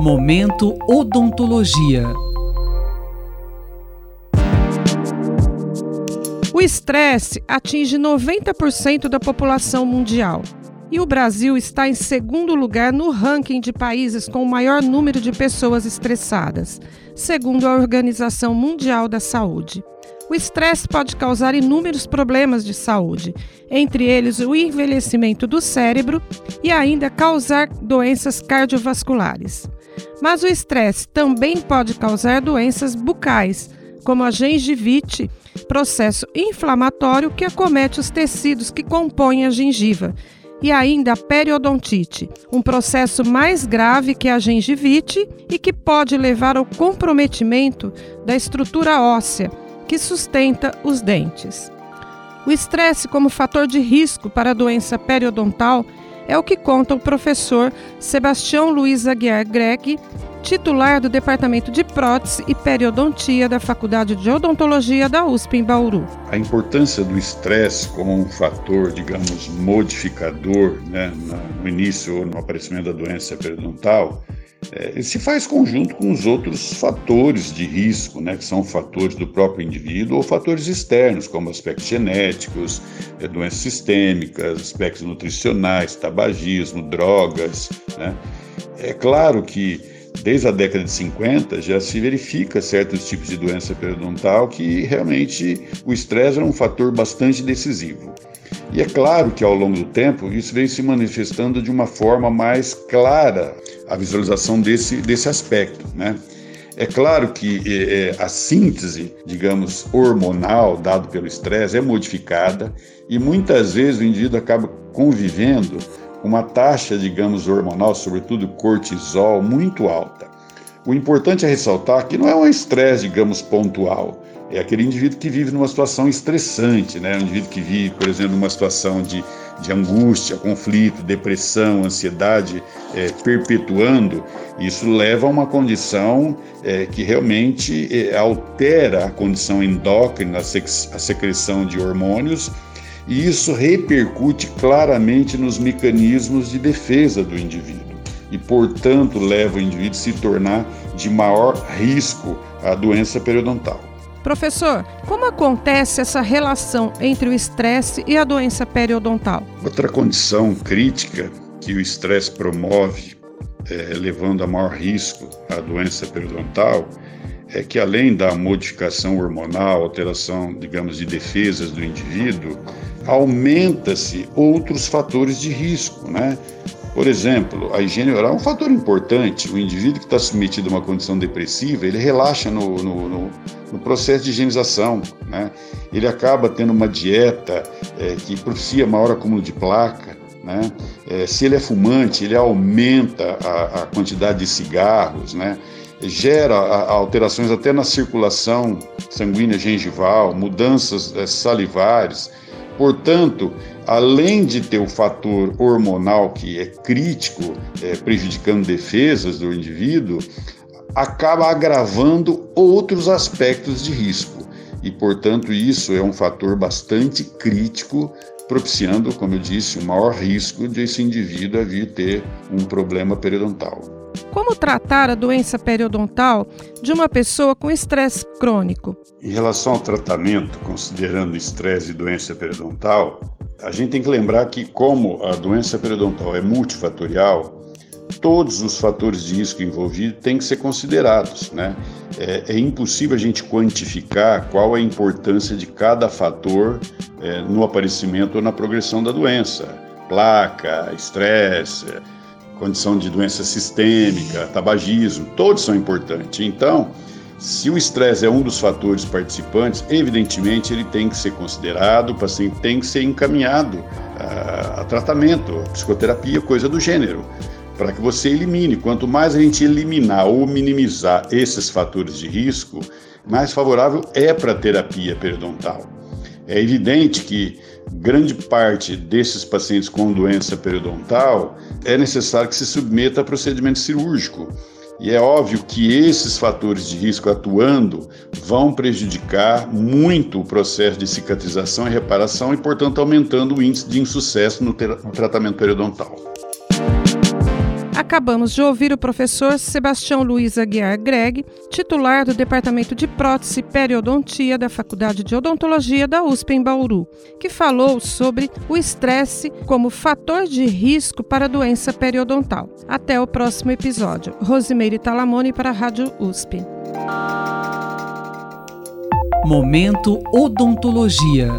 Momento Odontologia. O estresse atinge 90% da população mundial. E o Brasil está em segundo lugar no ranking de países com o maior número de pessoas estressadas, segundo a Organização Mundial da Saúde. O estresse pode causar inúmeros problemas de saúde, entre eles o envelhecimento do cérebro e ainda causar doenças cardiovasculares. Mas o estresse também pode causar doenças bucais, como a gengivite, processo inflamatório que acomete os tecidos que compõem a gengiva, e ainda a periodontite, um processo mais grave que a gengivite e que pode levar ao comprometimento da estrutura óssea que sustenta os dentes. O estresse como fator de risco para a doença periodontal é o que conta o professor Sebastião Luiz Aguiar Greg, titular do Departamento de Prótese e Periodontia da Faculdade de Odontologia da USP em Bauru. A importância do estresse como um fator, digamos, modificador né, no início ou no aparecimento da doença periodontal é, se faz conjunto com os outros fatores de risco, né, que são fatores do próprio indivíduo ou fatores externos, como aspectos genéticos, é, doenças sistêmicas, aspectos nutricionais, tabagismo, drogas. Né. É claro que desde a década de 50 já se verifica certos tipos de doença periodontal que realmente o estresse é um fator bastante decisivo. E é claro que ao longo do tempo isso vem se manifestando de uma forma mais clara a visualização desse, desse aspecto, né? É claro que é, a síntese, digamos, hormonal dado pelo estresse é modificada e muitas vezes o indivíduo acaba convivendo com uma taxa, digamos, hormonal, sobretudo cortisol, muito alta. O importante é ressaltar que não é um estresse, digamos, pontual. É aquele indivíduo que vive numa situação estressante, né? Um indivíduo que vive, por exemplo, numa situação de de angústia, conflito, depressão, ansiedade é, perpetuando, isso leva a uma condição é, que realmente é, altera a condição endócrina, a, a secreção de hormônios, e isso repercute claramente nos mecanismos de defesa do indivíduo e, portanto, leva o indivíduo a se tornar de maior risco à doença periodontal. Professor, como acontece essa relação entre o estresse e a doença periodontal? Outra condição crítica que o estresse promove, é, levando a maior risco à doença periodontal, é que além da modificação hormonal, alteração, digamos, de defesas do indivíduo, aumenta-se outros fatores de risco, né? Por exemplo, a higiene oral é um fator importante. O indivíduo que está submetido a uma condição depressiva, ele relaxa no, no, no, no processo de higienização. Né? Ele acaba tendo uma dieta é, que propicia maior acúmulo de placa. Né? É, se ele é fumante, ele aumenta a, a quantidade de cigarros, né? gera a, alterações até na circulação sanguínea gengival, mudanças é, salivares. Portanto, além de ter o fator hormonal que é crítico, prejudicando defesas do indivíduo, acaba agravando outros aspectos de risco. E, portanto, isso é um fator bastante crítico, propiciando, como eu disse, o maior risco de esse indivíduo a vir ter um problema periodontal. Como tratar a doença periodontal de uma pessoa com estresse crônico? Em relação ao tratamento, considerando estresse e doença periodontal, a gente tem que lembrar que, como a doença periodontal é multifatorial, todos os fatores de risco envolvidos têm que ser considerados. Né? É, é impossível a gente quantificar qual a importância de cada fator é, no aparecimento ou na progressão da doença. Placa, estresse, condição de doença sistêmica, tabagismo, todos são importantes. Então, se o estresse é um dos fatores participantes, evidentemente ele tem que ser considerado, o paciente tem que ser encaminhado a, a tratamento, a psicoterapia, coisa do gênero, para que você elimine. Quanto mais a gente eliminar ou minimizar esses fatores de risco, mais favorável é para a terapia periodontal. É evidente que grande parte desses pacientes com doença periodontal é necessário que se submeta a procedimento cirúrgico e é óbvio que esses fatores de risco atuando vão prejudicar muito o processo de cicatrização e reparação e, portanto, aumentando o índice de insucesso no, no tratamento periodontal. Acabamos de ouvir o professor Sebastião Luiz Aguiar Greg, titular do Departamento de Prótese e Periodontia da Faculdade de Odontologia da USP em Bauru, que falou sobre o estresse como fator de risco para a doença periodontal. Até o próximo episódio. Rosimeire Talamone para a Rádio USP. Momento Odontologia.